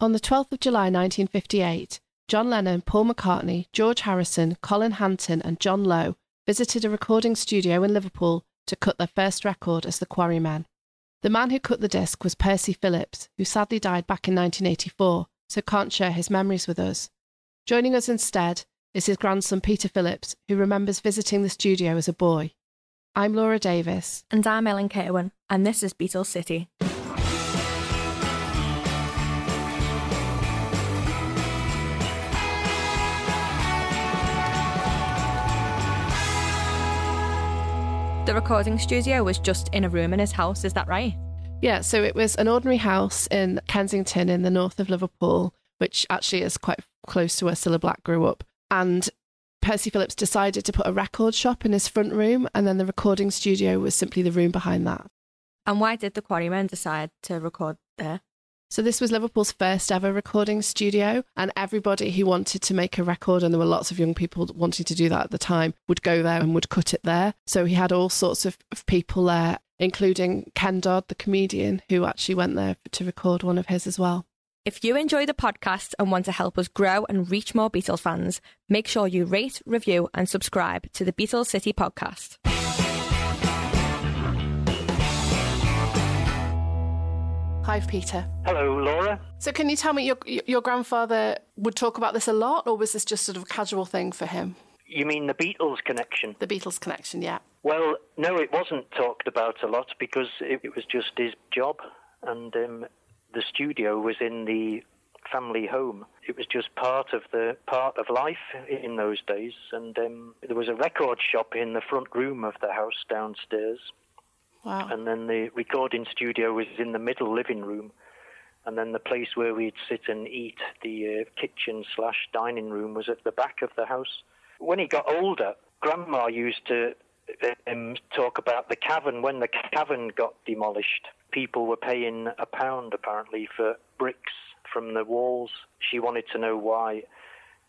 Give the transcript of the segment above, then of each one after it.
On the 12th of July 1958, John Lennon, Paul McCartney, George Harrison, Colin Hanton and John Lowe visited a recording studio in Liverpool to cut their first record as the Quarrymen. The man who cut the disc was Percy Phillips, who sadly died back in 1984, so can't share his memories with us. Joining us instead is his grandson Peter Phillips, who remembers visiting the studio as a boy. I'm Laura Davis. And I'm Ellen Kirwan, and this is Beatles City. The recording studio was just in a room in his house, is that right? Yeah, so it was an ordinary house in Kensington in the north of Liverpool, which actually is quite close to where Cilla Black grew up. And Percy Phillips decided to put a record shop in his front room, and then the recording studio was simply the room behind that. And why did the Quarrymen decide to record there? So this was Liverpool's first ever recording studio, and everybody who wanted to make a record, and there were lots of young people wanting to do that at the time, would go there and would cut it there. So he had all sorts of, of people there, including Ken Dodd, the comedian, who actually went there to record one of his as well. If you enjoy the podcast and want to help us grow and reach more Beatles fans, make sure you rate, review, and subscribe to the Beatles City podcast. Hi, Peter. Hello, Laura. So, can you tell me your your grandfather would talk about this a lot, or was this just sort of a casual thing for him? You mean the Beatles connection? The Beatles connection, yeah. Well, no, it wasn't talked about a lot because it, it was just his job, and um, the studio was in the family home. It was just part of the part of life in those days, and um, there was a record shop in the front room of the house downstairs. Wow. And then the recording studio was in the middle living room. And then the place where we'd sit and eat, the uh, kitchen slash dining room, was at the back of the house. When he got older, Grandma used to um, talk about the cavern. When the cavern got demolished, people were paying a pound apparently for bricks from the walls. She wanted to know why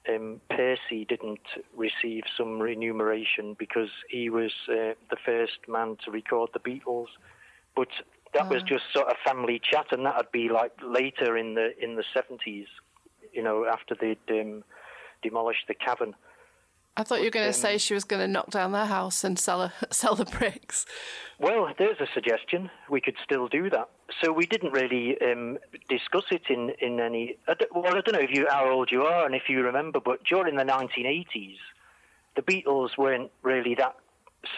um, Percy didn't receive some remuneration because he was uh, the first man to record the Beatles. But that was just sort of family chat, and that'd be like later in the in the seventies, you know, after they'd um, demolished the cavern. I thought you were going to um, say she was going to knock down their house and sell a, sell the bricks. Well, there's a suggestion. We could still do that. So we didn't really um, discuss it in, in any. I well, I don't know if you how old you are and if you remember, but during the 1980s, the Beatles weren't really that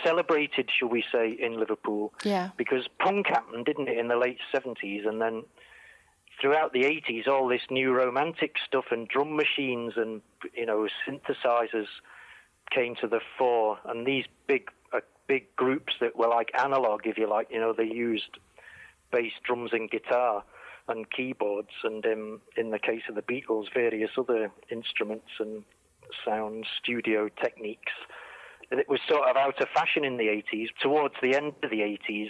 celebrated, shall we say, in Liverpool. Yeah. Because punk happened, didn't it, in the late 70s, and then throughout the 80s, all this new romantic stuff and drum machines and you know synthesizers came to the fore, and these big uh, big groups that were like analog, if you like, you know, they used bass, drums, and guitar and keyboards, and um, in the case of the Beatles, various other instruments and sound studio techniques. And it was sort of out of fashion in the 80s. Towards the end of the 80s,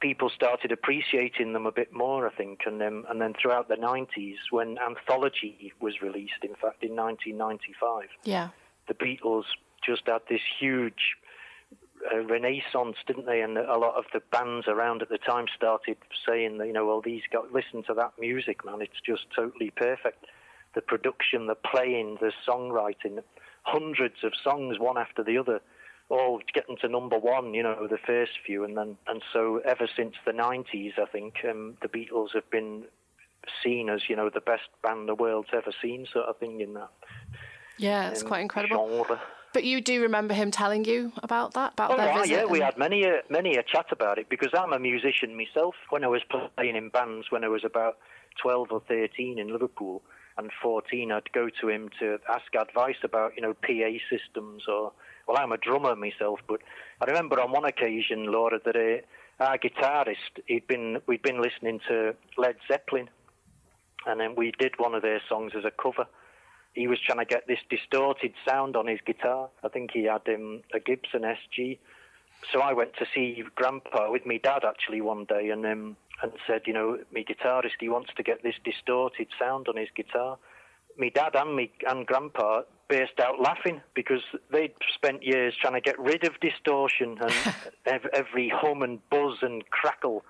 people started appreciating them a bit more, I think, and then and then throughout the 90s, when Anthology was released, in fact, in 1995 Yeah. the Beatles just had this huge renaissance, didn't they? And a lot of the bands around at the time started saying, that, you know, well, these guys, listen to that music, man. It's just totally perfect. The production, the playing, the songwriting, hundreds of songs, one after the other, all getting to number one, you know, the first few. And then, and so ever since the 90s, I think, um, the Beatles have been seen as, you know, the best band the world's ever seen, sort of thing in that. Yeah, it's um, quite incredible. Genre. But you do remember him telling you about that, about Oh, their right, visit? yeah, we had many a many a chat about it because I'm a musician myself. When I was playing in bands when I was about 12 or 13 in Liverpool and 14, I'd go to him to ask advice about you know PA systems or well, I'm a drummer myself, but I remember on one occasion, Laura, that uh, our guitarist he'd been we'd been listening to Led Zeppelin and then we did one of their songs as a cover. He was trying to get this distorted sound on his guitar. I think he had um, a Gibson SG. So I went to see Grandpa with me dad actually one day, and um, and said, you know, me guitarist, he wants to get this distorted sound on his guitar. Me dad and me and Grandpa burst out laughing because they'd spent years trying to get rid of distortion and every hum and buzz and crackle.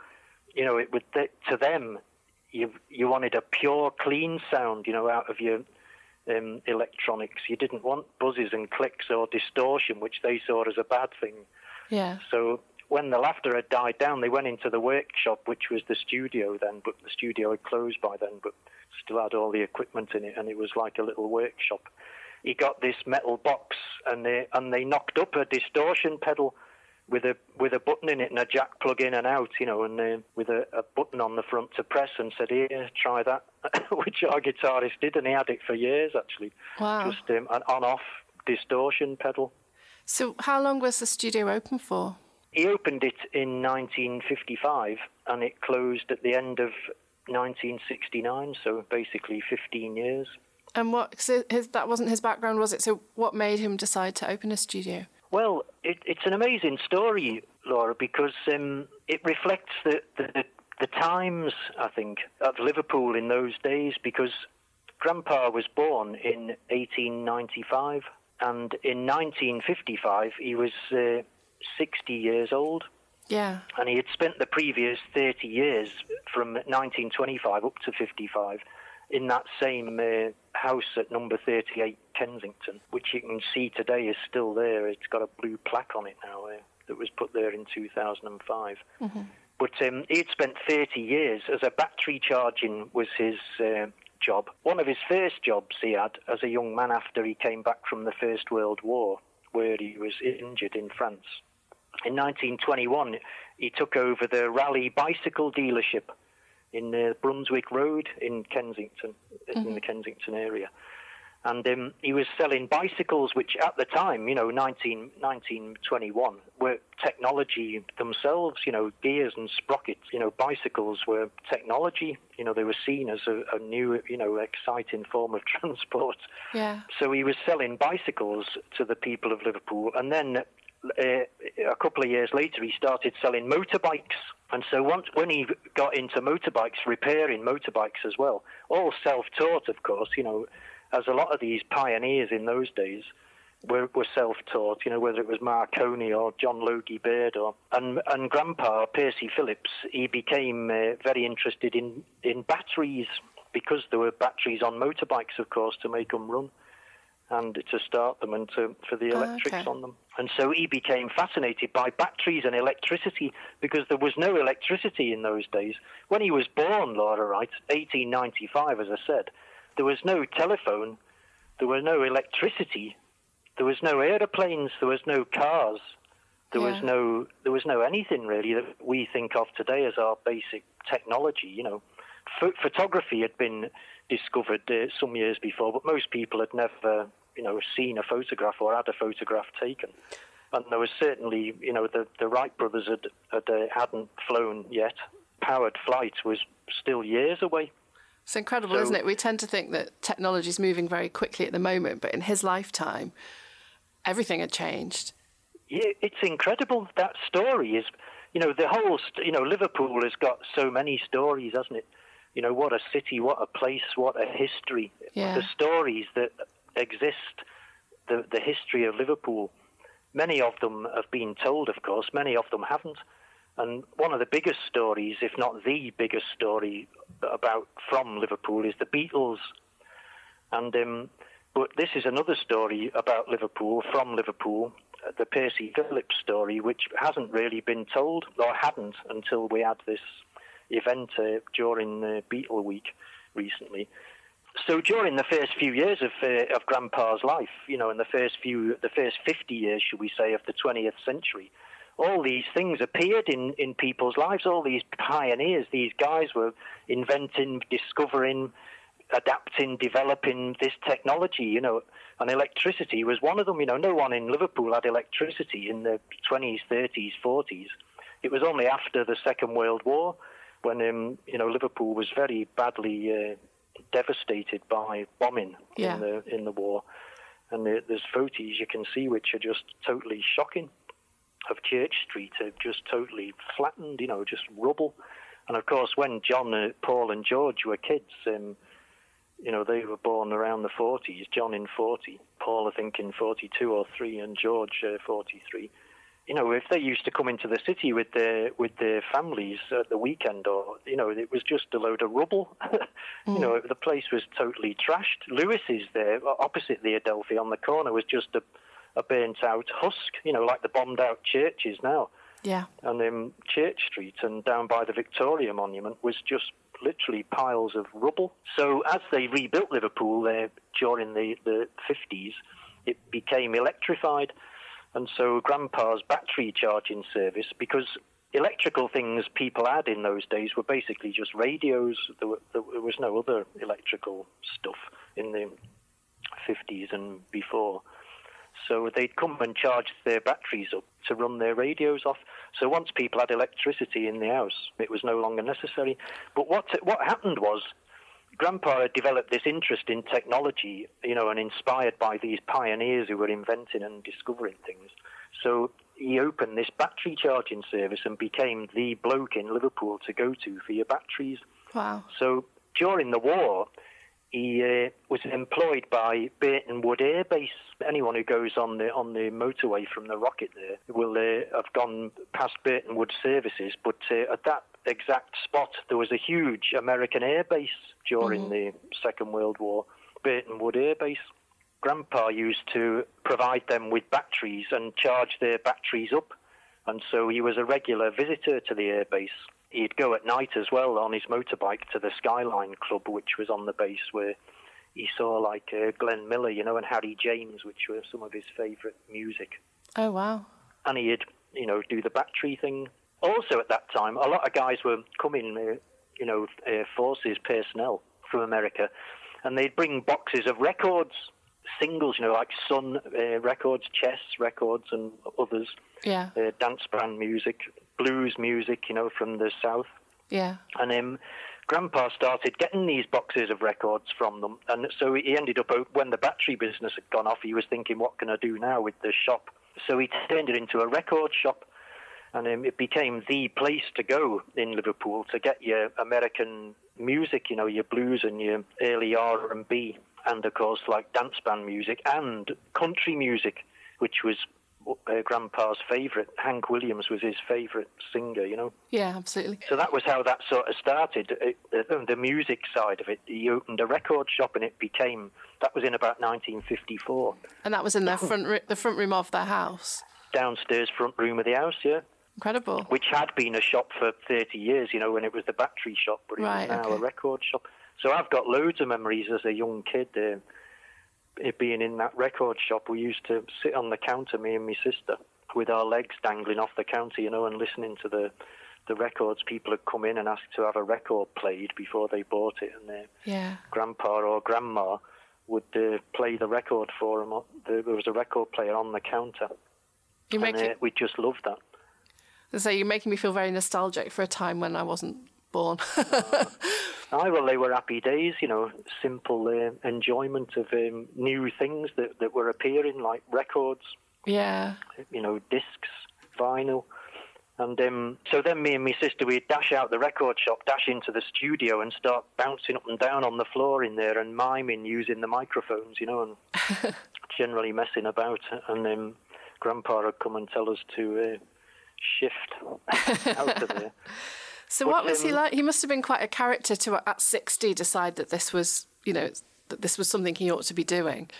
You know, it would to them, you you wanted a pure, clean sound. You know, out of your um, electronics. You didn't want buzzes and clicks or distortion, which they saw as a bad thing. Yeah. So when the laughter had died down, they went into the workshop, which was the studio then, but the studio had closed by then, but still had all the equipment in it, and it was like a little workshop he got this metal box and they and they knocked up a distortion pedal with a with a button in it and a jack plug in and out, you know, and uh, with a, a, button on the front to press and said, "Here, try that," which our guitarist did, and he had it for years actually. Wow! Just um, an on-off distortion pedal. So, how long was the studio open for? He opened it in 1955, and it closed at the end of 1969. So basically, 15 years. And what his, that wasn't his background, was it? So what made him decide to open a studio? Well, it, it's an amazing story, Laura, because um, it reflects the, the, the times, I think, of Liverpool in those days. Because Grandpa was born in 1895, and in 1955 he was uh, 60 years old. Yeah. And he had spent the previous 30 years, from 1925 up to 55, in that same uh, house at number 38 Kensington, which you can see today is still there. It's got a blue plaque on it now uh, that was put there in 2005. Mm-hmm. But um, he had spent 30 years as a battery charging was his uh, job. One of his first jobs he had as a young man after he came back from the First World War, where he was injured in France. In 1921, he took over the Raleigh bicycle dealership in uh, Brunswick Road in Kensington, mm-hmm. in the Kensington area. And um, he was selling bicycles, which at the time, you know, 19, 1921, were technology themselves, you know, gears and sprockets. You know, bicycles were technology. You know, they were seen as a, a new, you know, exciting form of transport. Yeah. So he was selling bicycles to the people of Liverpool. And then uh, a couple of years later, he started selling motorbikes. And so once when he got into motorbikes, repairing motorbikes as well, all self-taught, of course, you know, as a lot of these pioneers in those days were, were self-taught, you know, whether it was Marconi or John Logie Baird or and and Grandpa Percy Phillips, he became uh, very interested in in batteries because there were batteries on motorbikes, of course, to make them run and to start them and to, for the electrics okay. on them. And so he became fascinated by batteries and electricity because there was no electricity in those days. When he was born, Laura Wright, 1895, as I said, there was no telephone, there was no electricity, there was no aeroplanes, there was no cars, there yeah. was no there was no anything really that we think of today as our basic technology. You know, Ph- photography had been discovered uh, some years before, but most people had never you know, seen a photograph or had a photograph taken. And there was certainly, you know, the, the Wright brothers had, had, uh, hadn't flown yet. Powered flight was still years away. It's incredible, so, isn't it? We tend to think that technology is moving very quickly at the moment, but in his lifetime, everything had changed. Yeah, it's incredible. That story is, you know, the whole, you know, Liverpool has got so many stories, hasn't it? You know, what a city, what a place, what a history. Yeah. The stories that exist, the, the history of Liverpool. Many of them have been told, of course, many of them haven't. And one of the biggest stories, if not the biggest story about from Liverpool, is the Beatles. And um, but this is another story about Liverpool from Liverpool, the Percy Phillips story, which hasn't really been told or hadn't until we had this event uh, during the Beatle Week recently so during the first few years of uh, of Grandpa's life, you know, in the first few, the first fifty years, should we say, of the twentieth century, all these things appeared in in people's lives. All these pioneers, these guys were inventing, discovering, adapting, developing this technology. You know, and electricity was one of them. You know, no one in Liverpool had electricity in the twenties, thirties, forties. It was only after the Second World War when um, you know Liverpool was very badly. Uh, devastated by bombing Yeah. in the in the war, and there, there's photos you can see which are just totally shocking of Church Street, uh, just totally flattened, you know, just rubble. And of course, when John, uh, Paul, and George were kids, um, you know, they were born around the 40s. John in 40, Paul, I think, in 42 or 3, and George, uh, 43. You know, if they used to come into the city with their with their families at the weekend, or you know, it was just a load of rubble. You mm. know, the place was totally trashed. Lewis's there, opposite the Adelphi, on the corner, was just a a burnt out husk. You know, like the bombed out churches now Yeah. and then Church Street and down by the Victoria Monument was just literally piles of rubble. So as they rebuilt Liverpool there during the, the 50s, it became electrified. And so Grandpa's battery charging service, because electrical things people had in those days were basically just radios. There, were, there was no other electrical stuff in the 50s and before. So they'd come and charge their batteries up to run their radios off. So once people had electricity in the house, it was no longer necessary. But what what happened was, Grandpa had developed this interest in technology, you know, and inspired by these pioneers who were inventing and discovering things. So he opened this battery charging service and became the bloke in Liverpool to go to for your batteries. Wow. So during the war, he uh, was employed by Burtonwood Air Base. Anyone who goes on the on the motorway from the rocket there will uh, have gone past Burtonwood services. But uh, at that exact spot, there was a huge American air base during the Second World War, Burtonwood Air Base. Grandpa used to provide them with batteries and charge their batteries up, and so he was a regular visitor to the air base. He'd go at night as well on his motorbike to the Skyline Club, which was on the base, where he saw like uh, Glenn Miller, you know, and Harry James, which were some of his favourite music. Oh, wow. And he'd, you know, do the battery thing. Also, at that time, a lot of guys were coming, uh, you know, uh, forces personnel from America, and they'd bring boxes of records, singles, you know, like Sun uh, records, Chess records, and others, Yeah. uh, dance band music, blues music, you know, from the South. Yeah. And um, Grandpa started getting these boxes of records from them. And so he ended up, when the battery business had gone off, he was thinking, what can I do now with the shop? So he turned it into a record shop. And um, it became the place to go in Liverpool to get your American music, you know, your blues and your early R&B, and of course like dance band music and country music, which was uh, Grandpa's favourite. Hank Williams was his favourite singer, you know. Yeah, absolutely. So that was how that sort of started. It, the, the music side of it. He opened a record shop, and it became. That was in about 1954. And that was in their front the front room of their house. Downstairs front room of the house, yeah, Incredible. which had been a shop for 30 years. You know, when it was the battery shop, but it Right, was now a record shop. So I've got loads of memories as a young kid. Uh, being in that record shop, we used to sit on the counter, me and my sister, with our legs dangling off the counter, you know, and listening to the the records. People had come in and asked to have a record played before they bought it, and their Yeah. grandpa or grandma would uh, play the record for them. There was a record player on the counter, You make and uh, it, we just loved that. So you're making me feel very nostalgic for a time when I wasn't born. Aye, well, they were happy days, you know, simple uh, enjoyment of um, new things that, that were appearing, like records, yeah. you know, discs, vinyl. And um, so then me and my sister, we'd dash out the record shop, dash into the studio and start bouncing up and down on the floor in there and miming using the microphones, you know, and generally messing about. And um, Grandpa would come and tell us to uh, shift out of there. So But, what was he um, like? He must have been quite a character to at 60 decide that this was, you know, that this was something he ought to be doing.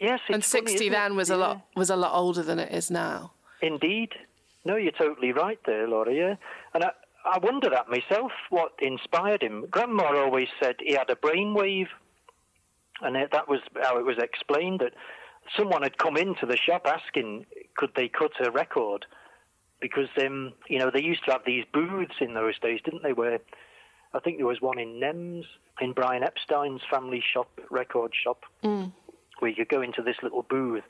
Yes, and 60 isn't then was a lot was a lot older than it is now. Indeed. No, you're totally right there, Laura, yeah. And I, I wonder that myself, what inspired him. Grandma always said he had a brainwave, and it, that was how it was explained that someone had come into the shop asking, could they cut a record? Because, um, you know, they used to have these booths in those days, didn't they, where I think there was one in Nems, in Brian Epstein's family shop, record shop where you could go into this little booth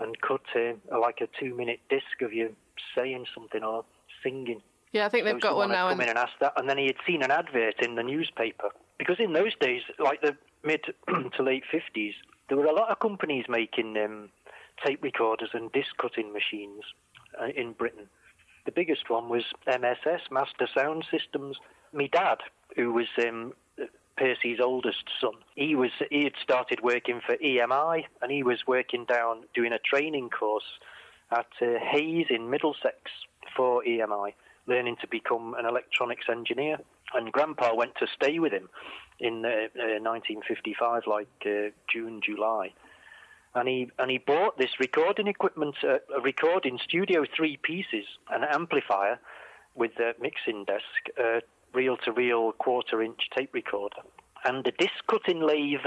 and cut uh, like a two minute disc of you saying something or singing. Yeah, I think they've So got one now. Come And in and ask that, and then he had seen an advert in the newspaper because in those days, like the mid to late 50s, there were a lot of companies making um, tape recorders and disc cutting machines uh, in Britain. The biggest one was MSS, Master Sound Systems. My dad, who was um, Percy's oldest son, he was he had started working for EMI, and he was working down doing a training course at uh, Hayes in Middlesex for EMI, learning to become an electronics engineer. And Grandpa went to stay with him in uh, uh, 1955, like June, July and he and he bought this recording equipment, uh, a recording studio, three pieces, an amplifier with a mixing desk, a reel-to-reel quarter-inch tape recorder, and a disc cutting lathe,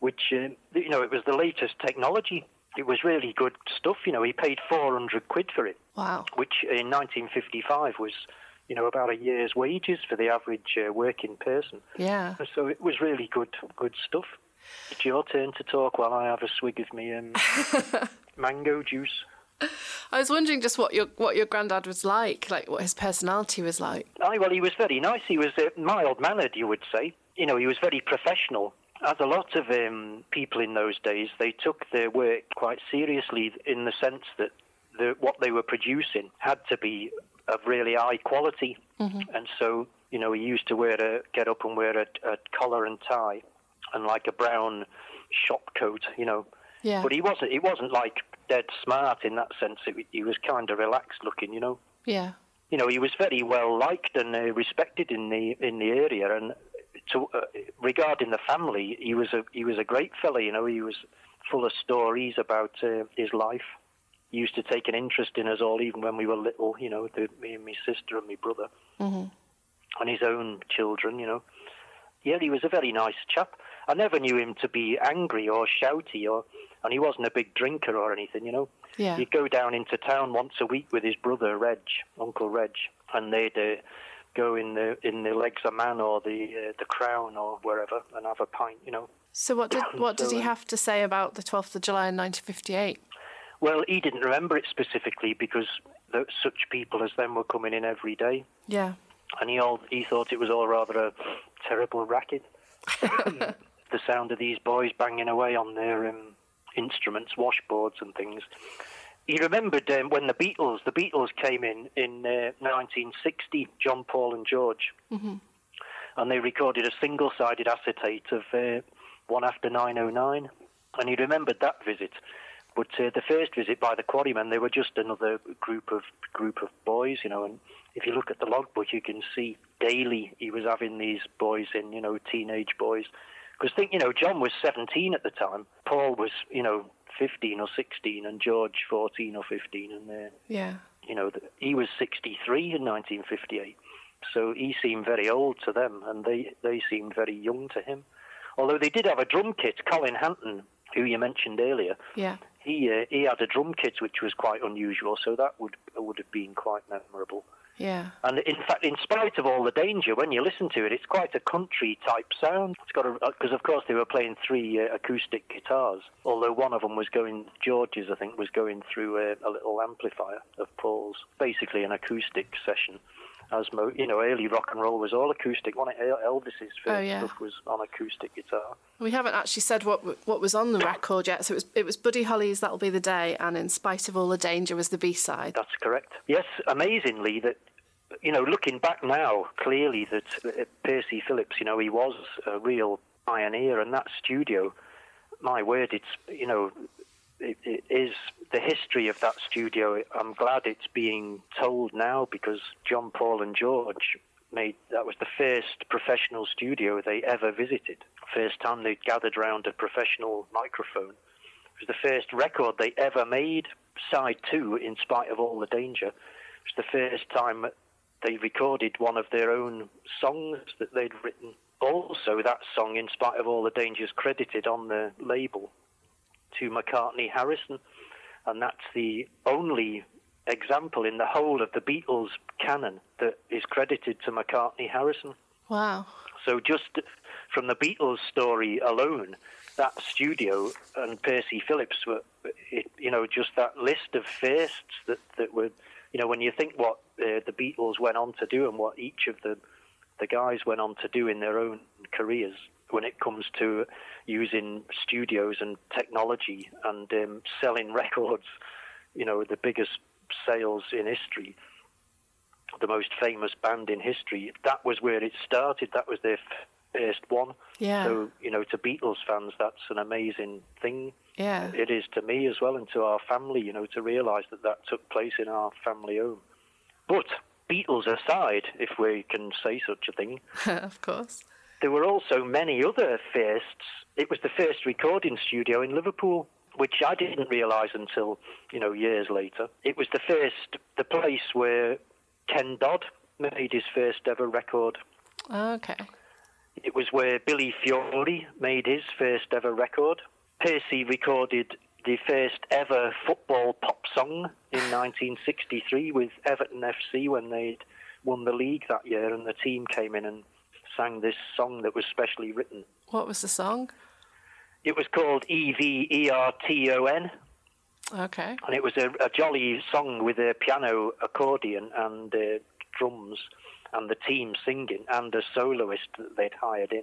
which uh, you know it was the latest technology. It was really good stuff. You know, he paid 400 quid for it. Wow. Which in 1955 was, you know, about a year's wages for the average uh, working person. Yeah. So it was really good, good stuff. It's your turn to talk while I have a swig of me um, mango juice. I was wondering just what your what your granddad was like, like what his personality was like. Aye, well, he was very nice. He was uh, mild mannered, you would say. You know, he was very professional. As a lot of um, people in those days, they took their work quite seriously in the sense that the, what they were producing had to be of really high quality. Mm-hmm. And so, you know, he used to wear a get up and wear a, a collar and tie and like a brown shop coat, you know. Yeah. But he wasn't. He wasn't like dead smart in that sense. It, he was kind of relaxed looking, you know. Yeah. You know, he was very well liked and uh, respected in the in the area. And to, uh, regarding the family, he was a he was a great fella. You know, he was full of stories about uh, his life. He used to take an interest in us all, even when we were little. You know, the, me and my sister and my brother, mm-hmm. and his own children. You know, yeah, he was a very nice chap. I never knew him to be angry or shouty, or and he wasn't a big drinker or anything, you know. Yeah. He'd go down into town once a week with his brother Reg, Uncle Reg, and they'd uh, go in the in the Legs of Man or the uh, the Crown or wherever and have a pint, you know. So what did what So, did he um, have to say about the 12th of July in 1958? Well, he didn't remember it specifically because such people as them were coming in every day, Yeah. and he all he thought it was all rather a terrible racket. the sound of these boys banging away on their um, instruments, washboards and things. He remembered um, when the Beatles, the Beatles came in in uh, 1960, John, Paul, and George, and they recorded a single-sided acetate of uh, One After 909, and he remembered that visit. But uh, the first visit by the Quarrymen, they were just another group of group of boys, you know. And if you look at the logbook, you can see daily he was having these boys in, you know, teenage boys. Because think, you know, John was 17 at the time, Paul was, you know, 15 or 16, and George 14 or 15, and uh, Yeah. you know, he was 63 in 1958. So he seemed very old to them, and they, they seemed very young to him. Although they did have a drum kit, Colin Hanton, who you mentioned earlier, Yeah. he uh, he had a drum kit which was quite unusual, so that would would have been quite memorable. Yeah. And in fact, in spite of all the danger, when you listen to it, it's quite a country type sound. It's got because of course they were playing three uh, acoustic guitars, although one of them was going George's, I think, was going through a, a little amplifier of Paul's, basically an acoustic session. As mo- you know, early rock and roll was all acoustic. One of Elvis's first Oh, yeah. stuff was on acoustic guitar. We haven't actually said what what was on the record yet. So it was it was Buddy Holly's "That'll Be the Day" and "In Spite of All the Danger" was the B side. That's correct. Yes, amazingly that you know, looking back now, clearly that uh, Percy Phillips, you know, he was a real pioneer, and that studio, my word, it's you know, it, it is the history of that studio. I'm glad it's being told now because John Paul and George made that was the first professional studio they ever visited. First time they'd gathered round a professional microphone. It was the first record they ever made. Side two, in spite of all the danger, it was the first time they recorded one of their own songs that they'd written. Also, that song, in spite of all the dangers, credited on the label to McCartney Harrison, and that's the only example in the whole of the Beatles canon that is credited to McCartney Harrison. Wow. So just from the Beatles story alone, that studio and Percy Phillips were, it, you know, just that list of firsts that, that were, you know, when you think what uh, the Beatles went on to do and what each of the the guys went on to do in their own careers when it comes to using studios and technology and um, selling records. You know, the biggest sales in history, the most famous band in history. That was where it started. That was their first one. Yeah. So, you know, to Beatles fans, that's an amazing thing. Yeah. It is to me as well and to our family, you know, to realise that that took place in our family home. But Beatles aside, if we can say such a thing, of course. There were also many other firsts. It was the first recording studio in Liverpool, which I didn't realise until, you know, years later. It was the first, the place where Ken Dodd made his first ever record. Okay. It was where Billy Fury made his first ever record. Percy recorded the first ever football pop song in 1963 with Everton FC when they'd won the league that year, and the team came in and sang this song that was specially written. What was the song? It was called E V E R T O N, Okay. and it was a, a jolly song with a piano, accordion, and uh, drums, and the team singing, and a soloist that they'd hired in,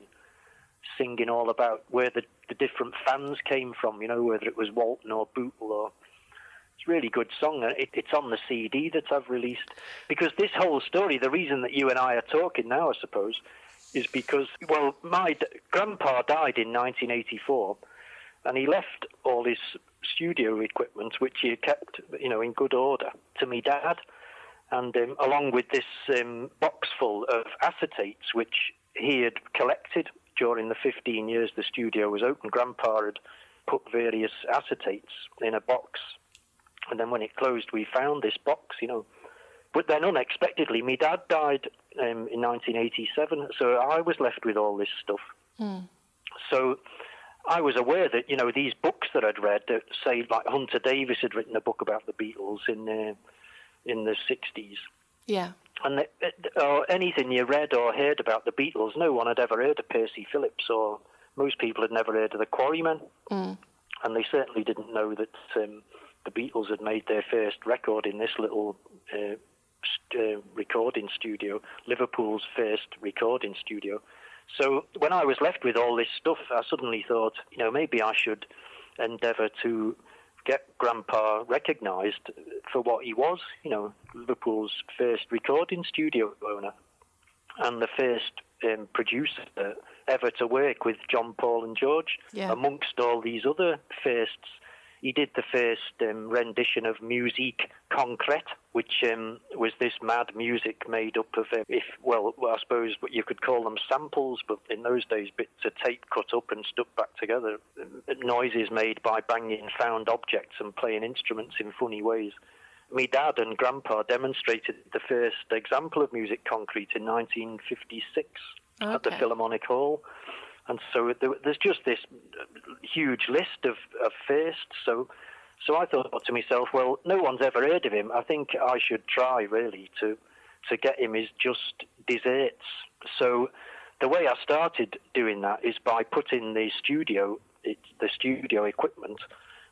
singing all about where the, the different fans came from, you know, whether it was Walton or Bootle or. It's a really good song. It, it's on the CD that I've released. Because this whole story, the reason that you and I are talking now, I suppose, is because, well, my d- grandpa died in 1984 and he left all his studio equipment, which he had kept, you know, in good order, to me dad, and um, along with this um, box full of acetates, which he had collected during the 15 years the studio was open. Grandpa had put various acetates in a box, and then when it closed, we found this box, you know. But then unexpectedly, my dad died um, in 1987, so I was left with all this stuff. So I was aware that you know these books that I'd read, that say like Hunter Davies had written a book about the Beatles in uh, in the '60s, Yeah. and that, or anything you read or heard about the Beatles, no one had ever heard of Percy Phillips, or most people had never heard of the Quarrymen, and they certainly didn't know that um, the Beatles had made their first record in this little. Uh, uh, recording studio, Liverpool's first recording studio. So when I was left with all this stuff, I suddenly thought, you know, maybe I should endeavour to get Grandpa recognised for what he was, you know, Liverpool's first recording studio owner and the first um, producer ever to work with John, Paul, and George. Yeah. Amongst all these other firsts, he did the first um, rendition of Musique Concrète, which um, was this mad music made up of, uh, if well, I suppose what you could call them samples, but in those days, bits of tape cut up and stuck back together, uh, noises made by banging found objects and playing instruments in funny ways. My dad and grandpa demonstrated the first example of music concrete in 1956 at the Philharmonic Hall. And so there, there's just this huge list of, of firsts. So, so I thought to myself, well, no one's ever heard of him. I think I should try really to to get him is just desserts. So the way I started doing that is by putting the studio, it, the studio equipment,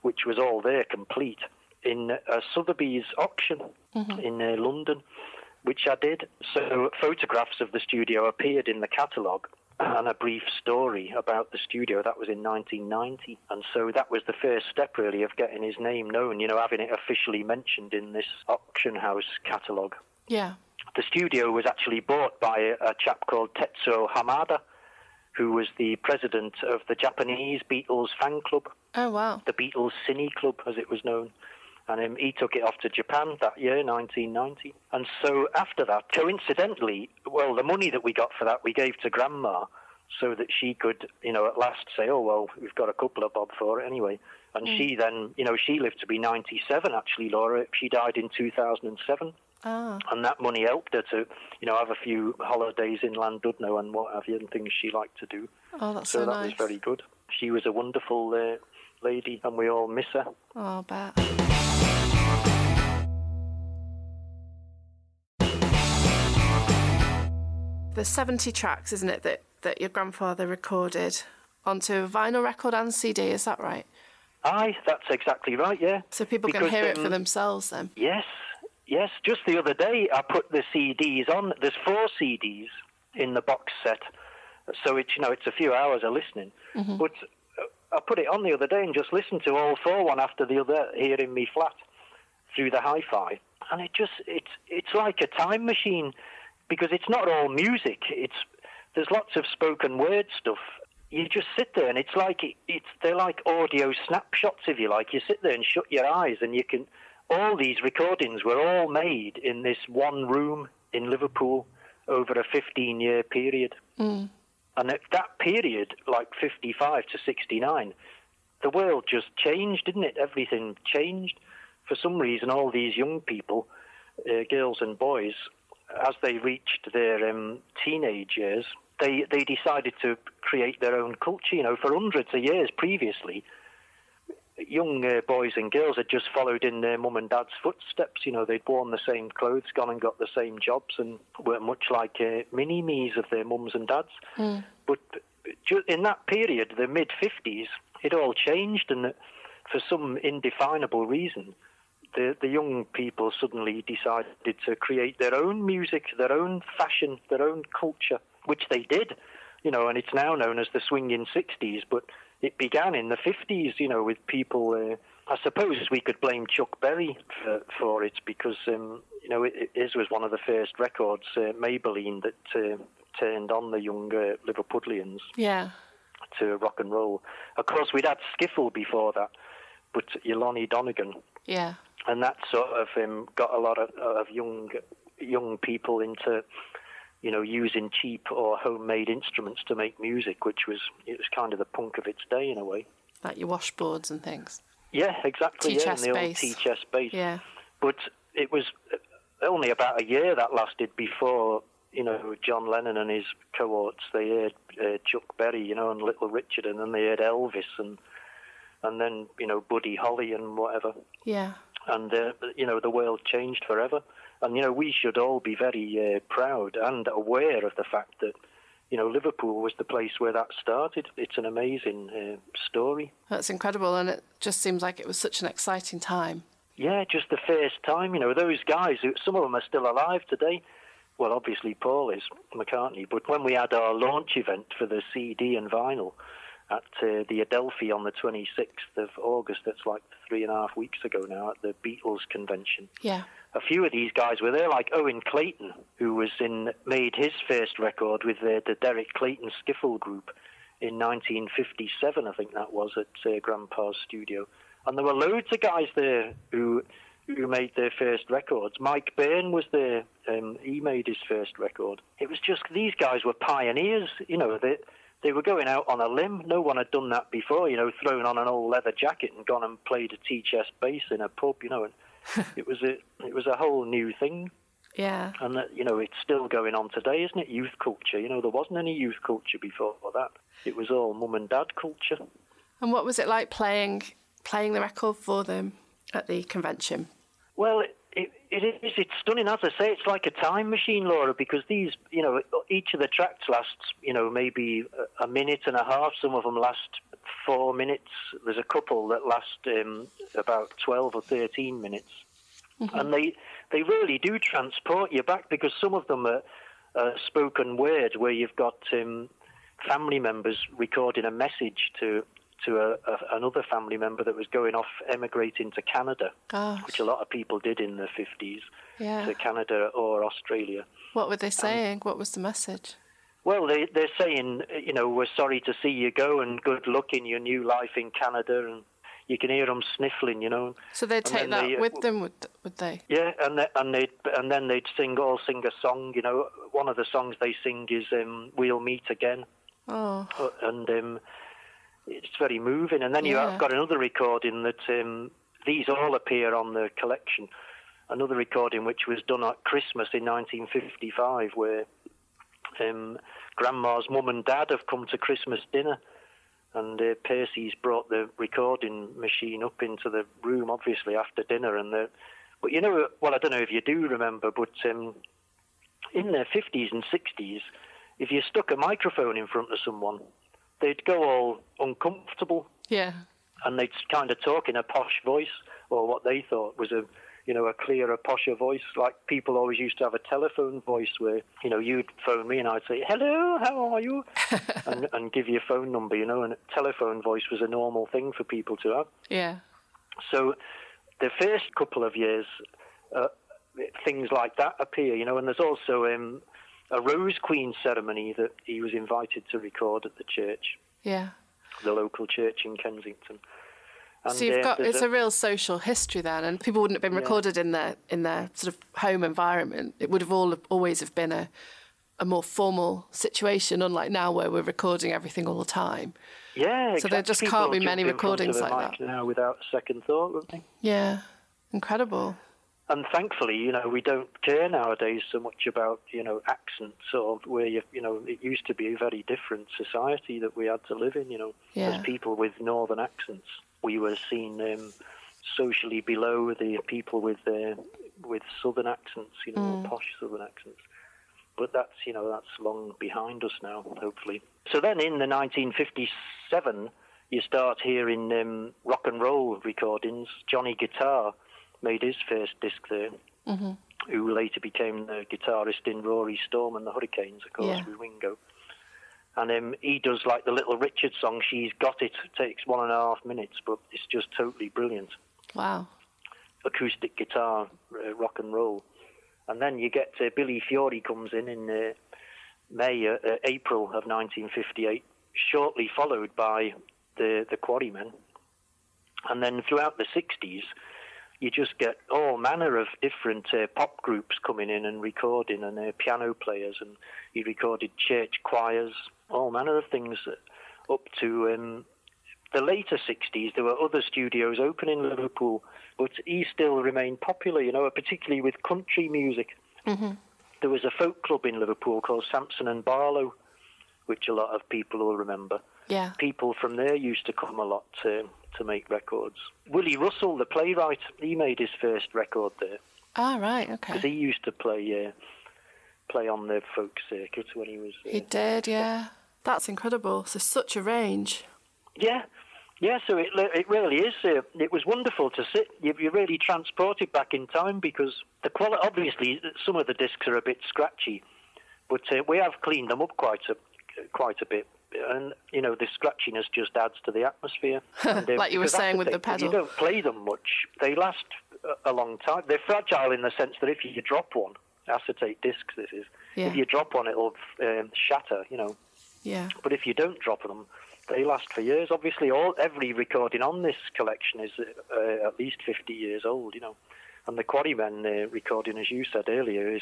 which was all there complete, in a Sotheby's auction in uh, London, which I did. So photographs of the studio appeared in the catalogue and a brief story about the studio. That was in 1990. And so that was the first step, really, of getting his name known, you know, having it officially mentioned in this auction house catalogue. Yeah. The studio was actually bought by a, a chap called Tetsuo Hamada, who was the president of the Japanese Beatles fan club Oh wow. the Beatles Cine Club, as it was known. And um, he took it off to Japan that year, 1990. And so after that, coincidentally, well, the money that we got for that we gave to Grandma so that she could, you know, at last say, oh, well, we've got a couple of bob for it anyway. And she then, you know, she lived to be 97, actually, Laura. She died in 2007. Ah. And that money helped her to, you know, have a few holidays in Llandudno and what have you, and things she liked to do. Oh, that's So, so, that nice. was very good. She was a wonderful uh, lady, and we all miss her. Oh, I bet. There's 70 tracks, isn't it, that, that your grandfather recorded onto a vinyl record and CD, is that right? Aye, that's exactly right, yeah. So people can Because, hear it for um, themselves then. Yes, yes. Just the other day, I put the CDs on. There's four CDs in the box set. So it's you know it's a few hours of listening. But uh, I put it on the other day and just listened to all four one after the other here in me flat through the hi-fi, and it just it's it's like a time machine because it's not all music. It's there's lots of spoken word stuff. You just sit there and it's like it, it's they're like audio snapshots if you like. You sit there and shut your eyes and you can. All these recordings were all made in this one room in Liverpool over a 15 year period. And at that period, like 55 to 69, the world just changed, didn't it? Everything changed. For some reason, all these young people, uh, girls and boys, as they reached their um, teenage years, they, they decided to create their own culture. You know, for hundreds of years previously, young uh, boys and girls had just followed in their mum and dad's footsteps. You know, they'd worn the same clothes, gone and got the same jobs, and were much like uh, mini me's of their mums and dads. But in that period, the mid 50s, it all changed, and for some indefinable reason, the, the young people suddenly decided to create their own music, their own fashion, their own culture, which they did, you know, and it's now known as the swinging 60s, but it began in the 50s, you know, with people. Uh, I suppose we could blame Chuck Berry for, for it because, um, you know, it, it, his was one of the first records, uh, Maybelline, that uh, turned on the younger Liverpudlians Yeah. to rock and roll. Of course, we'd had Skiffle before that, but Lonnie Donegan, Yeah. And that sort of um, got a lot of, of young young people into you know using cheap or homemade instruments to make music, which was it was kind of the punk of its day in a way. Like your washboards and things. Yeah, exactly. yeah, tea-chest and the old bass. tea-chest bass. Yeah. But it was only about a year that lasted before you know John Lennon and his cohorts. They heard uh, Chuck Berry, you know, and Little Richard, and then they heard Elvis, and and then you know Buddy Holly and whatever. Yeah. And uh, you know the world changed forever. And you know we should all be very uh, proud and aware of the fact that you know Liverpool was the place where that started. It's an amazing uh, story. That's incredible. And it just seems like it was such an exciting time. Yeah, just the first time. You know, those guys, who, some of them are still alive today. Well, obviously Paul is McCartney, but when we had our launch event for the CD and vinyl at uh, the Adelphi on the 26th of August, that's like three and a half weeks ago now, at the Beatles convention. Yeah. A few of these guys were there, like Owen Clayton, who was in made his first record with the, the Derek Clayton Skiffle group in 1957, I think that was at uh, Grandpa's studio. And there were loads of guys there who who made their first records. Mike Byrne was there; um, he made his first record. It was just these guys were pioneers. You know, they they were going out on a limb. No one had done that before. You know, thrown on an old leather jacket and gone and played a tea-chest bass in a pub. You know, and it was a it was a whole new thing. Yeah. And that, you know, it's still going on today, isn't it? Youth culture. You know, there wasn't any youth culture before that. It was all mum and dad culture. And what was it like playing playing the record for them at the convention? Well, it, it, is. It's stunning. As I say, it's like a time machine, Laura, because these, you know, each of the tracks lasts, you know, maybe a, minute and a half. Some of them last four minutes. There's a couple that last um, about 12 or 13 minutes. And they, they really do transport you back because some of them are uh, spoken word where you've got um, family members recording a message to to a, a, another family member that was going off emigrating to Canada, Gosh. which a lot of people did in the 50s, Yeah. to Canada or Australia. What were they saying? what was the message? Well, they, they're saying, you know, we're sorry to see you go and good luck in your new life in Canada. And you can hear them sniffling, you know. So they'd take that they, uh, with them, would, would they? Yeah, and they, and they and then they'd sing all sing a song. You know, one of the songs they sing is um, "We'll Meet Again," Oh, Uh, and um, it's very moving. And then you've got another recording that um, these all appear on the collection. Another recording which was done at Christmas in 1955, where um, Grandma's mum and dad have come to Christmas dinner, and uh, Percy's brought the recording machine up into the room, obviously after dinner, and the. But you know, well, I don't know if you do remember, but um, in the 50s and 60s, if you stuck a microphone in front of someone, they'd go all uncomfortable yeah. and they'd kind of talk in a posh voice or what they thought was a you know, a clearer, posher voice. Like people always used to have a telephone voice where, you know, you'd phone me and I'd say, hello, how are you? and, and give you a phone number, you know, and a telephone voice was a normal thing for people to have. Yeah. So the first couple of years, uh, things like that appear, you know, and there's also um, a Rose Queen ceremony that he was invited to record at the church, Yeah. the local church in Kensington. And, So you've uh, got it's a real social history then, and people wouldn't have been Yeah. recorded in their in their sort of home environment. It would have all always have been a a more formal situation, unlike now where we're recording everything all the time. Yeah, So there just can't be many in front of recordings like that. now without second thought, wouldn't they? Yeah, incredible. And thankfully, you know, we don't care nowadays so much about you know accents or where you you know it used to be a very different society that we had to live in. You know, Yeah. as people with northern accents, we were seen um, socially below the people with uh, with southern accents. You know, Mm. posh southern accents. But that's you know that's long behind us now, hopefully. So then, in the 1957, you start hearing um, rock and roll recordings. Johnny Guitar made his first disc there, hmm who later became the guitarist in Rory Storm and the Hurricanes, of course, Yeah. with Ringo. And um, he does like the Little Richard song, She's Got It. It takes one and a half minutes, but it's just totally brilliant. Wow. Acoustic guitar, uh, rock and roll. And then you get uh, Billy Fury comes in in uh, May, uh, uh, April of 1958, shortly followed by the, the Quarrymen. And then throughout the 60s, you just get all manner of different uh, pop groups coming in and recording, and uh, piano players, and he recorded church choirs, all manner of things up to um, the later 60s. There were other studios open in Liverpool, but he still remained popular, you know, particularly with country music. hmm There was a folk club in Liverpool called Sampson and Barlow, which a lot of people will remember Yeah. people from there used to come a lot to, to make records. Willy Russell, the playwright, he made his first record there Ah, right. okay. because he used to play uh, play on the folk circuit when he was. Uh, He did. Yeah. That's incredible. So such a range. yeah, yeah. So it it really is. Uh, it was wonderful to sit. You, you're really transported back in time because the quality. Obviously, some of the discs are a bit scratchy, but uh, we have cleaned them up quite a quite a bit. And you know the scratchiness just adds to the atmosphere. Uh, Like you were saying with the if You don't play them much. They last a- a long time. They're fragile in the sense that if you drop one, acetate discs, this is. Yeah. If you drop one, it'll um, shatter. You know. Yeah. But if you don't drop them, they last for years. Obviously, all every recording on this collection is uh, at least 50 years old, you know. And the Quarrymen uh, recording, as you said earlier, is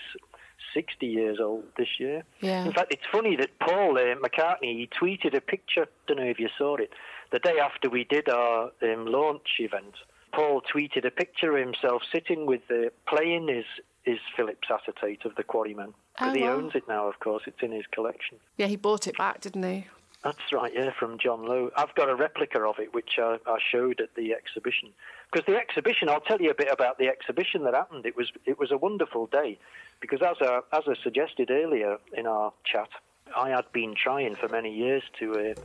60 years old this year. Yeah. In fact, it's funny that Paul uh, McCartney he tweeted a picture. Don't know if you saw it. The day after we did our um, launch event, Paul tweeted a picture of himself sitting with uh, playing his his Philips acetate of the Quarrymen because Oh, he wow. owns it now. Of course, it's in his collection. Yeah. He bought it back, didn't he? That's right, yeah, from John Lowe. I've got a replica of it, which I, I showed at the exhibition. Because the exhibition, I'll tell you a bit about the exhibition that happened. It was it was a wonderful day, because as I, as I suggested earlier in our chat, I had been trying for many years to uh,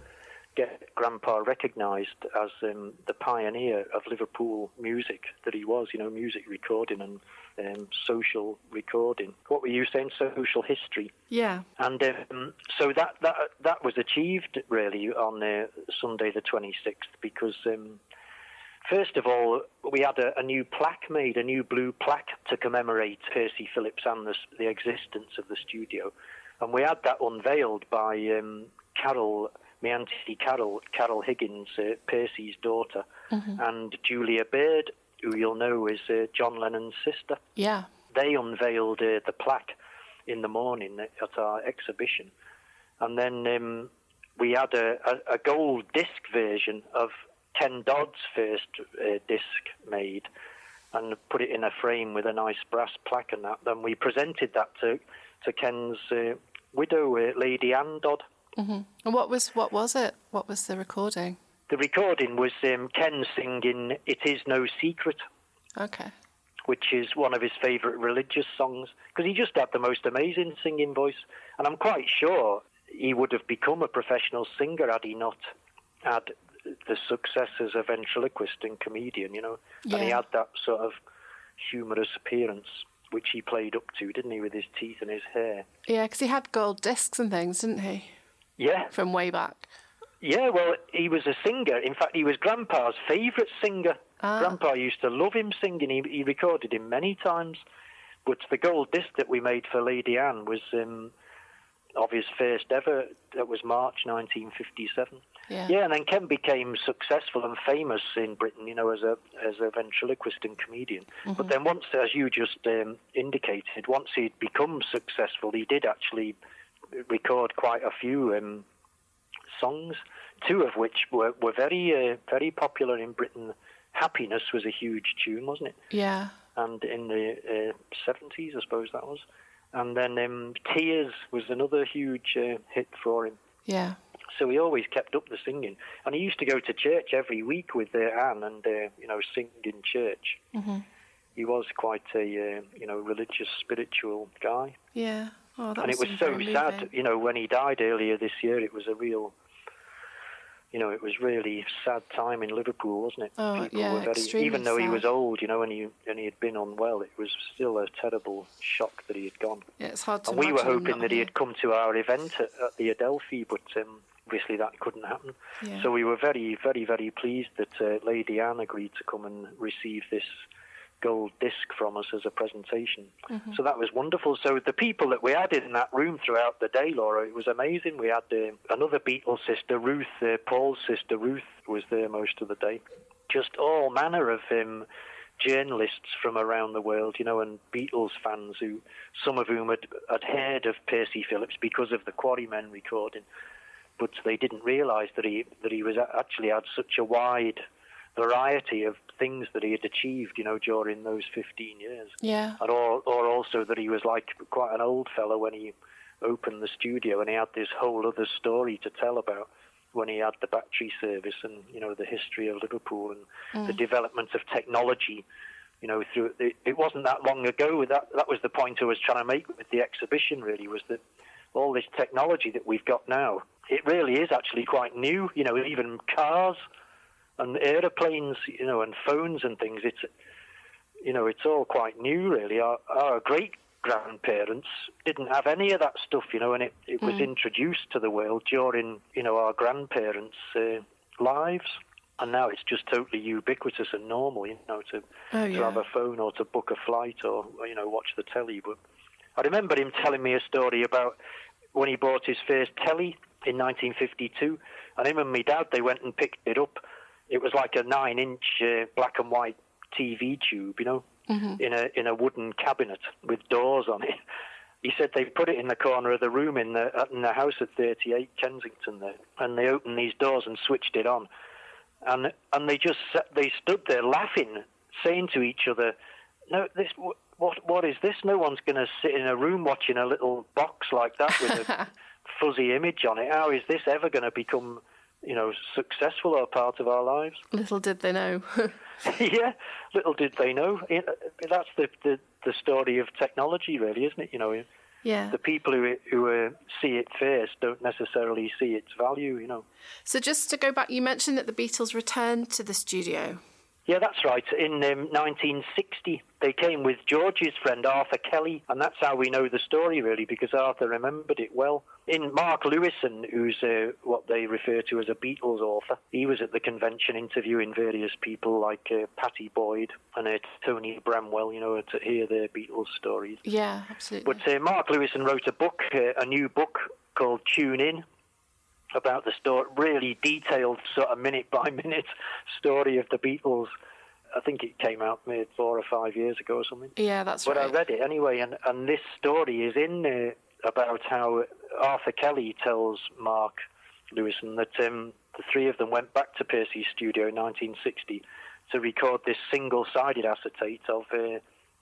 get Grandpa recognised as um, the pioneer of Liverpool music that he was. You know, music recording and um, social recording. What were you saying? Social history. Yeah. And um, so that, that that was achieved really on uh, Sunday the 26th because um, first of all we had a, a new plaque made, a new blue plaque to commemorate Percy Phillips and the, the existence of the studio, and we had that unveiled by um, Carol, my auntie Carol, Carol Higgins, uh, Percy's daughter, and Julia Baird, who you'll know is uh, John Lennon's sister Yeah. they unveiled uh, the plaque in the morning at our exhibition, and then um, we had a, a, a gold disc version of Ken Dodd's first uh, disc made, and put it in a frame with a nice brass plaque and that. Then we presented that to to Ken's uh, widow, uh, Lady Anne Dodd. Hmm And what was what was it? What was the recording? The recording was um, Ken singing "It Is No Secret." Okay. which is one of his favourite religious songs, because he just had the most amazing singing voice. And I'm quite sure he would have become a professional singer had he not had the success as a ventriloquist and comedian, you know. And he had that sort of humorous appearance, which he played up to, didn't he, with his teeth and his hair? Yeah, because he had gold discs and things, didn't he? Yeah. From way back. Yeah, well, he was a singer. In fact, he was Grandpa's favourite singer. Ah. Grandpa used to love him singing. He, he recorded him many times. But the gold disc that we made for Lady Anne was um, of his first ever. That was March 1957. Yeah. Yeah, and then Ken became successful and famous in Britain, you know, as a as a ventriloquist and comedian. But then once, as you just um, indicated, once he'd become successful, he did actually record quite a few um, songs, two of which were were very uh, very popular in Britain. Happiness was a huge tune, wasn't it? Yeah. and in the uh, seventies, I suppose that was. And then um, Tears was another huge uh, hit for him. Yeah. So he always kept up the singing, and he used to go to church every week with uh, Anne and uh, you know sing in church. hmm He was quite a uh, you know religious, spiritual guy, Yeah. Oh, and it was so sad. You know when he died earlier this year, it was a real. You know, it was really sad time in Liverpool, wasn't it? Oh, People yeah, were very, extremely even though he was old, you know, and he and he had been unwell, it was still a terrible shock that he had gone. Yeah, it's hard to And we were hoping that he had come to our event at, at the Adelphi, but um, obviously that couldn't happen. Yeah. So we were very, very, very pleased that uh, Lady Anne agreed to come and receive this gold disc from us as a presentation. Mm-hmm. So that was wonderful. So the people that we had in that room throughout the day, Laura, it was amazing. We had uh, another Beatles sister, Ruth, uh, Paul's sister, Ruth, was there most of the day. Just all manner of um, journalists from around the world, you know, and Beatles fans who, some of whom had, had heard of Percy Phillips because of the Quarrymen recording, but they didn't realise that he that he was actually had such a wide variety of things that he had achieved, you know, during those 15 years, Yeah. and or or also that he was like quite an old fellow when he opened the studio, and he had this whole other story to tell about when he had the battery service and you know the history of Liverpool and the mm. development of technology. You know, through it, it wasn't that long ago. That that was the point I was trying to make with the exhibition. Really, was that all this technology that we've got now, it really is actually quite new. You know, even cars and aeroplanes, you know, and phones and things. It's you know, it's all quite new, really. Our, our great grandparents didn't have any of that stuff, you know, and it, it was introduced to the world during, you know, our grandparents' uh, lives. And now it's just totally ubiquitous and normal, you know, to, Oh, to have a phone or to book a flight or, you know, watch the telly. But I remember him telling me a story about when he bought his first telly in 1952, and him and my dad, they went and picked it up. It was like a nine-inch uh, black and white TV tube, you know, in a in a wooden cabinet with doors on it. He said they put it in the corner of the room in the in the house at 38 Kensington there, and they opened these doors and switched it on, and and they just sat, they stood there laughing, saying to each other, "No, this what what is this? No one's going to sit in a room watching a little box like that with a fuzzy image on it. How is this ever going to become?" You know, successful or part of our lives. Little did they know. yeah, little did they know. That's the, the the story of technology, really, isn't it? You know, yeah. the people who who uh, see it first don't necessarily see its value. You know. So just to go back, you mentioned that the Beatles returned to the studio. Yeah, that's right. In um, 1960, they came with George's friend Arthur Kelly, and that's how we know the story, really, because Arthur remembered it well. In Mark Lewisohn, who's uh, what they refer to as a Beatles author, he was at the convention interviewing various people like uh, Pattie Boyd and uh, Tony Bramwell, you know, to hear their Beatles stories. Yeah, absolutely. But uh, Mark Lewisohn wrote a book, uh, a new book called Tune In, about the story, really detailed, sort of minute by minute story of the Beatles. I think it came out maybe four or five years ago or something. yeah, that's But right. I read it anyway, and, and this story is in there about how Arthur Kelly tells Mark Lewisohn that um, the three of them went back to Percy's studio in 1960 to record this single-sided acetate of uh,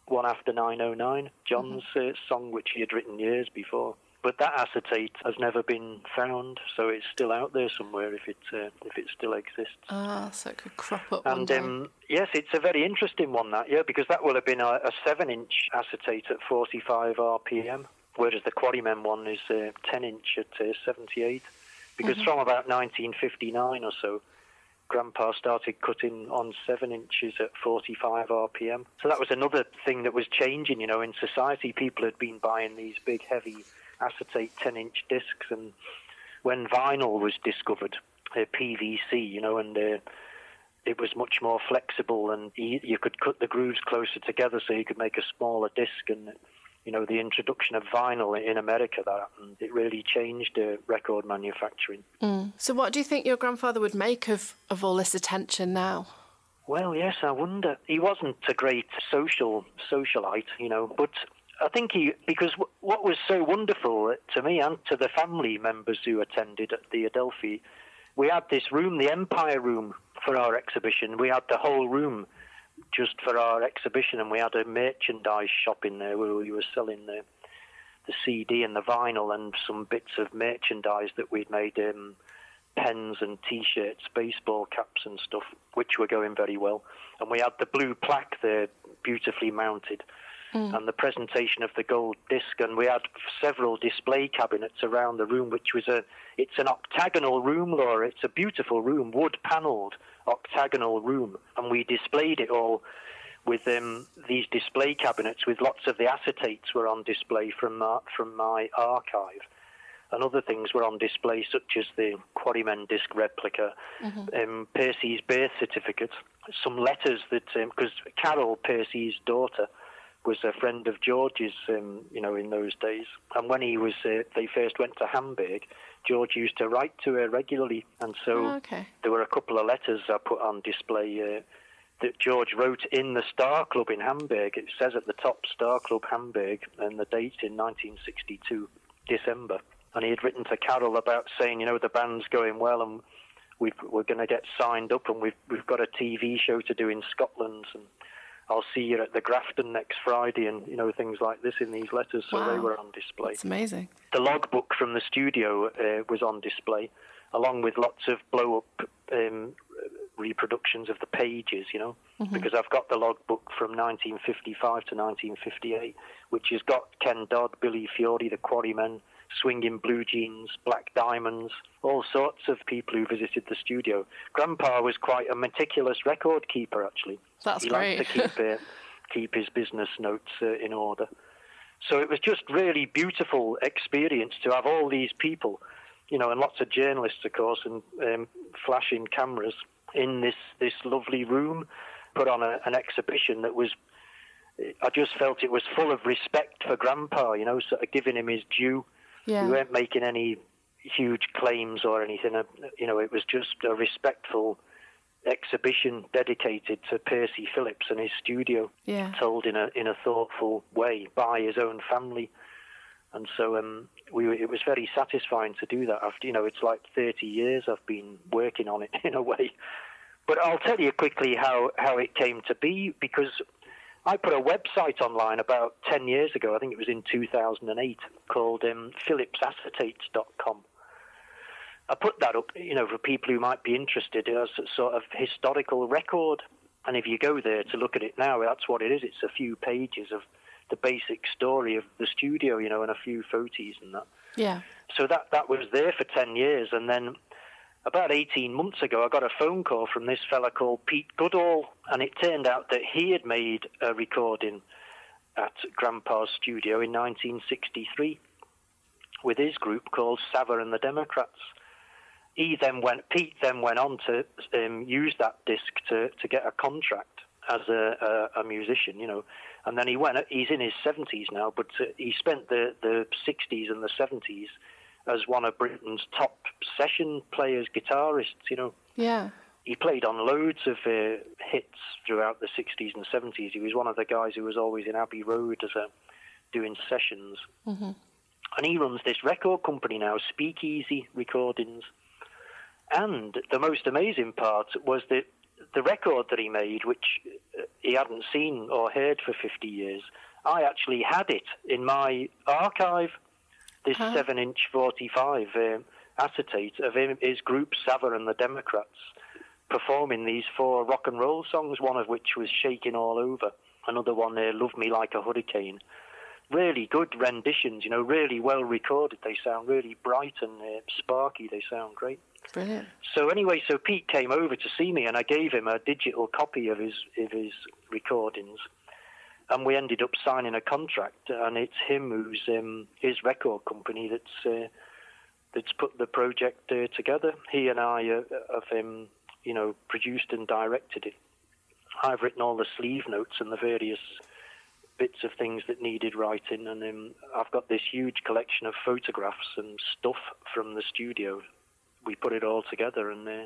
One After 909, John's uh, song which he had written years before. But that acetate has never been found, so it's still out there somewhere if it uh, if it still exists. Ah, so it could crop up one And day. um, yes, it's a very interesting one, that, yeah, because that will have been a, a 7 inch acetate at 45 RPM, whereas the Quarrymen one is uh, 10 inch at uh, 78. Because from about 1959 or so, Grandpa started cutting on seven inches at 45 RPM. So that was another thing that was changing, you know, in society. People had been buying these big, heavy acetate 10 inch discs, and when vinyl was discovered, uh, PVC, you know, and uh, it was much more flexible, and you could cut the grooves closer together so you could make a smaller disc, and you know, the introduction of vinyl in America that happened, it really changed uh, record manufacturing. Mm. So, what do you think your grandfather would make of, of all this attention now? Well, yes, I wonder. He wasn't a great social socialite, you know, but I think he because what was so wonderful to me and to the family members who attended at the Adelphi, we had this room, the Empire Room, for our exhibition. We had the whole room just for our exhibition, and we had a merchandise shop in there where we were selling the the CD and the vinyl and some bits of merchandise that we'd made, um, pens and T-shirts, baseball caps and stuff, which were going very well. And we had the blue plaque there, beautifully mounted. Mm. and the presentation of the gold disc. And we had several display cabinets around the room, which was a it's an octagonal room, Laura. It's a beautiful room, wood panelled octagonal room, and we displayed it all with um, these display cabinets with lots of the acetates were on display from my, from my archive. And other things were on display, such as the Quarrymen disc replica, mm-hmm. um, Percy's birth certificate, some letters that, because um, Carol, Percy's daughter, was a friend of George's, um, you know, in those days. And when he was, uh, they first went to Hamburg, George used to write to her regularly, and so oh, okay. there were a couple of letters I put on display uh, that George wrote in the Star Club in Hamburg. It says at the top Star Club Hamburg, and the date in 1962, December. And he had written to Carol about saying, you know, the band's going well, and we are going to get signed up, and we've we've got a TV show to do in Scotland, and I'll see you at the Grafton next Friday, and you know things like this in these letters. So wow. they were on display. It's amazing. The logbook from the studio uh, was on display, along with lots of blow-up um, reproductions of the pages. You know, mm-hmm. because I've got the logbook from 1955 to 1958, which has got Ken Dodd, Billy Fury, the Quarrymen, swinging blue jeans, black diamonds, all sorts of people who visited the studio. Grandpa was quite a meticulous record keeper, actually. That's he great. liked to keep uh, keep his business notes uh, in order. So it was just really beautiful experience to have all these people, you know, and lots of journalists, of course, and um, flashing cameras in this this lovely room, put on a, an exhibition that was. I just felt it was full of respect for Grandpa, you know, sort of giving him his due yeah. We weren't making any huge claims or anything. Uh, you know, it was just a respectful exhibition dedicated to Percy Phillips and his studio, yeah. told in a in a thoughtful way by his own family. And so um, we it was very satisfying to do that. After you know, it's like 30 years I've been working on it in a way. But I'll tell you quickly how, how it came to be because I put a website online about 10 years ago, I think it was in 2008, called um, phillipsacetates.com. I put that up, you know, for people who might be interested as a sort of historical record. And if you go there to look at it now, that's what it is. It's a few pages of the basic story of the studio, you know, and a few photos and that. Yeah. So that that was there for 10 years. And then about 18 months ago, I got a phone call from this fella called Pete Goodall, and it turned out that he had made a recording at Grandpa's studio in 1963 with his group called Sava and the Democrats. He then went. Pete then went on to um, use that disc to, to get a contract as a, a, a, musician, you know. And then he went. He's in his 70s now, but uh, he spent the the 60s and the 70s as one of Britain's top session players, guitarists. You know. Yeah. He played on loads of uh, hits throughout the 60s and 70s. He was one of the guys who was always in Abbey Road as a doing sessions. Mm-hmm. And he runs this record company now, Speakeasy Recordings. And the most amazing part was that the record that he made, which uh, he hadn't seen or heard for 50 years, I actually had it in my archive this huh? seven inch 45 um, acetate of him, his group Sava and the Democrats performing these four rock and roll songs, one of which was Shaking All Over, another one, uh, Love Me Like a Hurricane. Really good renditions, you know, really well recorded. They sound really bright and uh, sparky. They sound great. Brilliant. So anyway, so Pete came over to see me, and I gave him a digital copy of his of his recordings, and we ended up signing a contract. And it's him who's um, his record company that's uh, that's put the project uh, together. He and I uh, have um, you know produced and directed it. I've written all the sleeve notes and the various bits of things that needed writing, and um, I've got this huge collection of photographs and stuff from the studio we put it all together, and uh,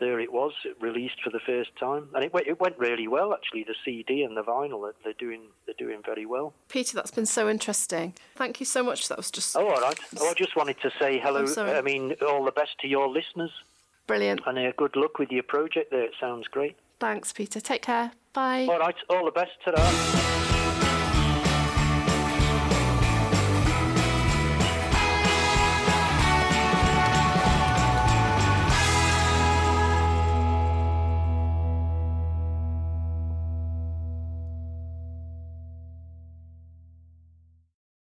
there it was, released for the first time, and it, it went really well. Actually, the CD and the vinyl, they're doing they're doing very well. Peter, that's been so interesting. Thank you so much. That was just oh, all right. Oh, I just wanted to say hello. I mean, all the best to your listeners. Brilliant. And uh, good luck with your project there. It sounds great. Thanks, Peter. Take care. Bye. All right. All the best to that.